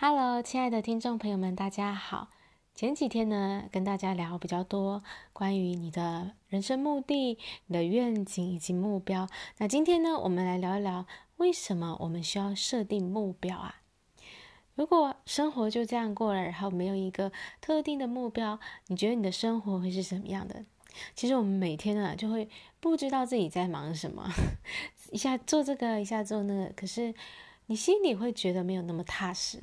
Hello，亲爱的听众朋友们，大家好。前几天呢，跟大家聊比较多关于你的人生目的、你的愿景以及目标。那今天呢，我们来聊一聊为什么我们需要设定目标啊？如果生活就这样过了，然后没有一个特定的目标，你觉得你的生活会是什么样的？其实我们每天呢，就会不知道自己在忙什么，一下做这个，一下做那个，可是你心里会觉得没有那么踏实。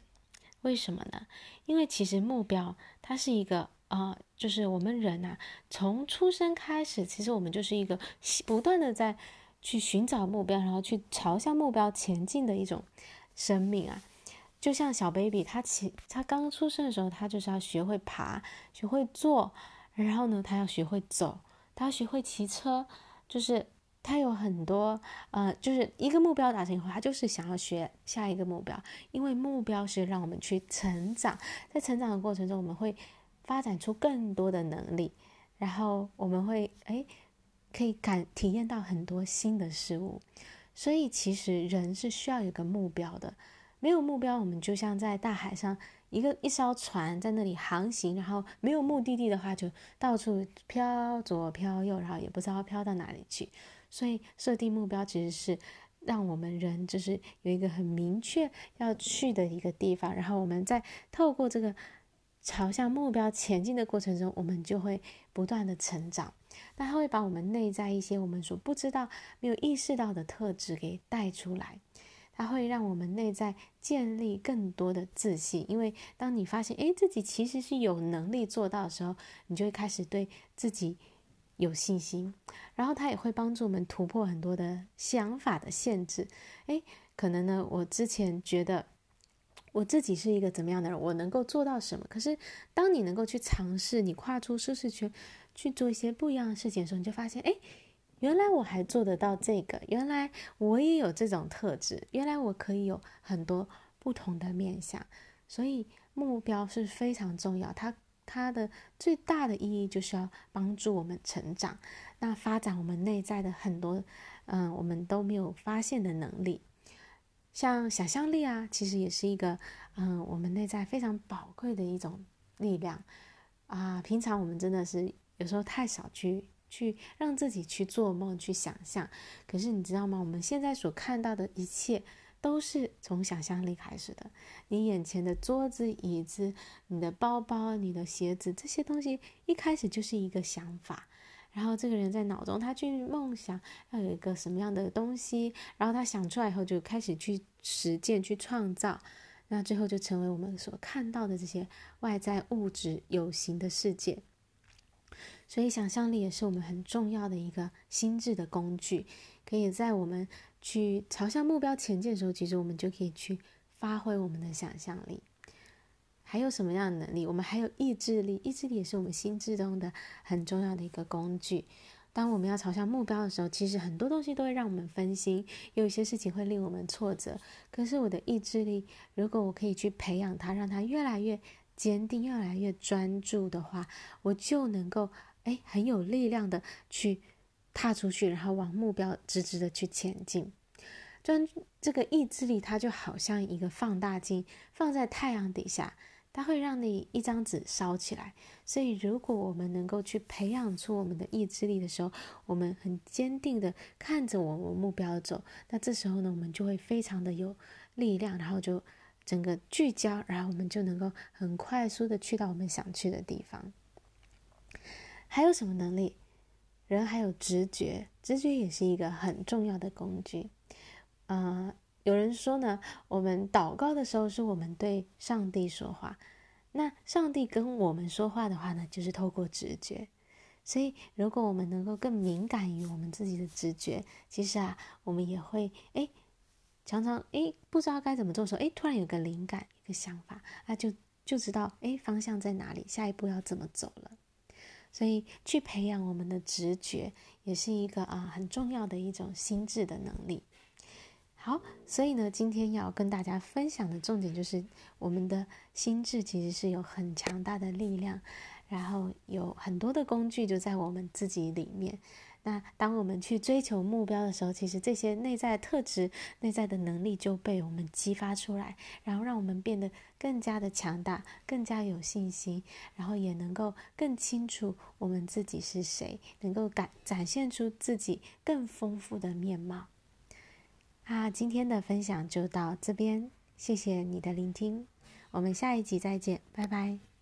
为什么呢？因为其实目标它是一个呃，就是我们人啊，从出生开始，其实我们就是一个不断的在去寻找目标，然后去朝向目标前进的一种生命啊。就像小 baby，他起他刚出生的时候，他就是要学会爬，学会坐，然后呢，他要学会走，他要学会骑车，就是。他有很多，呃，就是一个目标达成以后，他就是想要学下一个目标，因为目标是让我们去成长，在成长的过程中，我们会发展出更多的能力，然后我们会哎，可以感体验到很多新的事物，所以其实人是需要有个目标的，没有目标，我们就像在大海上一个一艘船在那里航行，然后没有目的地的话，就到处飘左飘右，然后也不知道飘到哪里去。所以设定目标其实是让我们人就是有一个很明确要去的一个地方，然后我们在透过这个朝向目标前进的过程中，我们就会不断的成长。那它会把我们内在一些我们所不知道、没有意识到的特质给带出来，它会让我们内在建立更多的自信。因为当你发现诶自己其实是有能力做到的时候，你就会开始对自己。有信心，然后他也会帮助我们突破很多的想法的限制。诶，可能呢，我之前觉得我自己是一个怎么样的人，我能够做到什么？可是当你能够去尝试，你跨出舒适圈去做一些不一样的事情的时候，你就发现，诶，原来我还做得到这个，原来我也有这种特质，原来我可以有很多不同的面向。所以目标是非常重要，它。它的最大的意义就是要帮助我们成长，那发展我们内在的很多，嗯，我们都没有发现的能力，像想象力啊，其实也是一个，嗯，我们内在非常宝贵的一种力量啊。平常我们真的是有时候太少去去让自己去做梦、去想象，可是你知道吗？我们现在所看到的一切。都是从想象力开始的。你眼前的桌子、椅子、你的包包、你的鞋子，这些东西一开始就是一个想法。然后这个人在脑中，他去梦想要有一个什么样的东西，然后他想出来以后就开始去实践、去创造，那最后就成为我们所看到的这些外在物质有形的世界。所以，想象力也是我们很重要的一个心智的工具，可以在我们。去朝向目标前进的时候，其实我们就可以去发挥我们的想象力。还有什么样的能力？我们还有意志力，意志力也是我们心智中的很重要的一个工具。当我们要朝向目标的时候，其实很多东西都会让我们分心，有一些事情会令我们挫折。可是我的意志力，如果我可以去培养它，让它越来越坚定，越来越专注的话，我就能够哎很有力量的去。踏出去，然后往目标直直的去前进。专这个意志力，它就好像一个放大镜，放在太阳底下，它会让你一张纸烧起来。所以，如果我们能够去培养出我们的意志力的时候，我们很坚定的看着我们目标走，那这时候呢，我们就会非常的有力量，然后就整个聚焦，然后我们就能够很快速的去到我们想去的地方。还有什么能力？人还有直觉，直觉也是一个很重要的工具。呃，有人说呢，我们祷告的时候是我们对上帝说话，那上帝跟我们说话的话呢，就是透过直觉。所以，如果我们能够更敏感于我们自己的直觉，其实啊，我们也会哎，常常哎不知道该怎么做的时候，哎，突然有个灵感，一个想法，那就就知道哎方向在哪里，下一步要怎么走了。所以，去培养我们的直觉，也是一个啊很重要的一种心智的能力。好，所以呢，今天要跟大家分享的重点就是，我们的心智其实是有很强大的力量，然后有很多的工具就在我们自己里面。那当我们去追求目标的时候，其实这些内在特质、内在的能力就被我们激发出来，然后让我们变得更加的强大、更加有信心，然后也能够更清楚我们自己是谁，能够感展现出自己更丰富的面貌。啊，今天的分享就到这边，谢谢你的聆听，我们下一集再见，拜拜。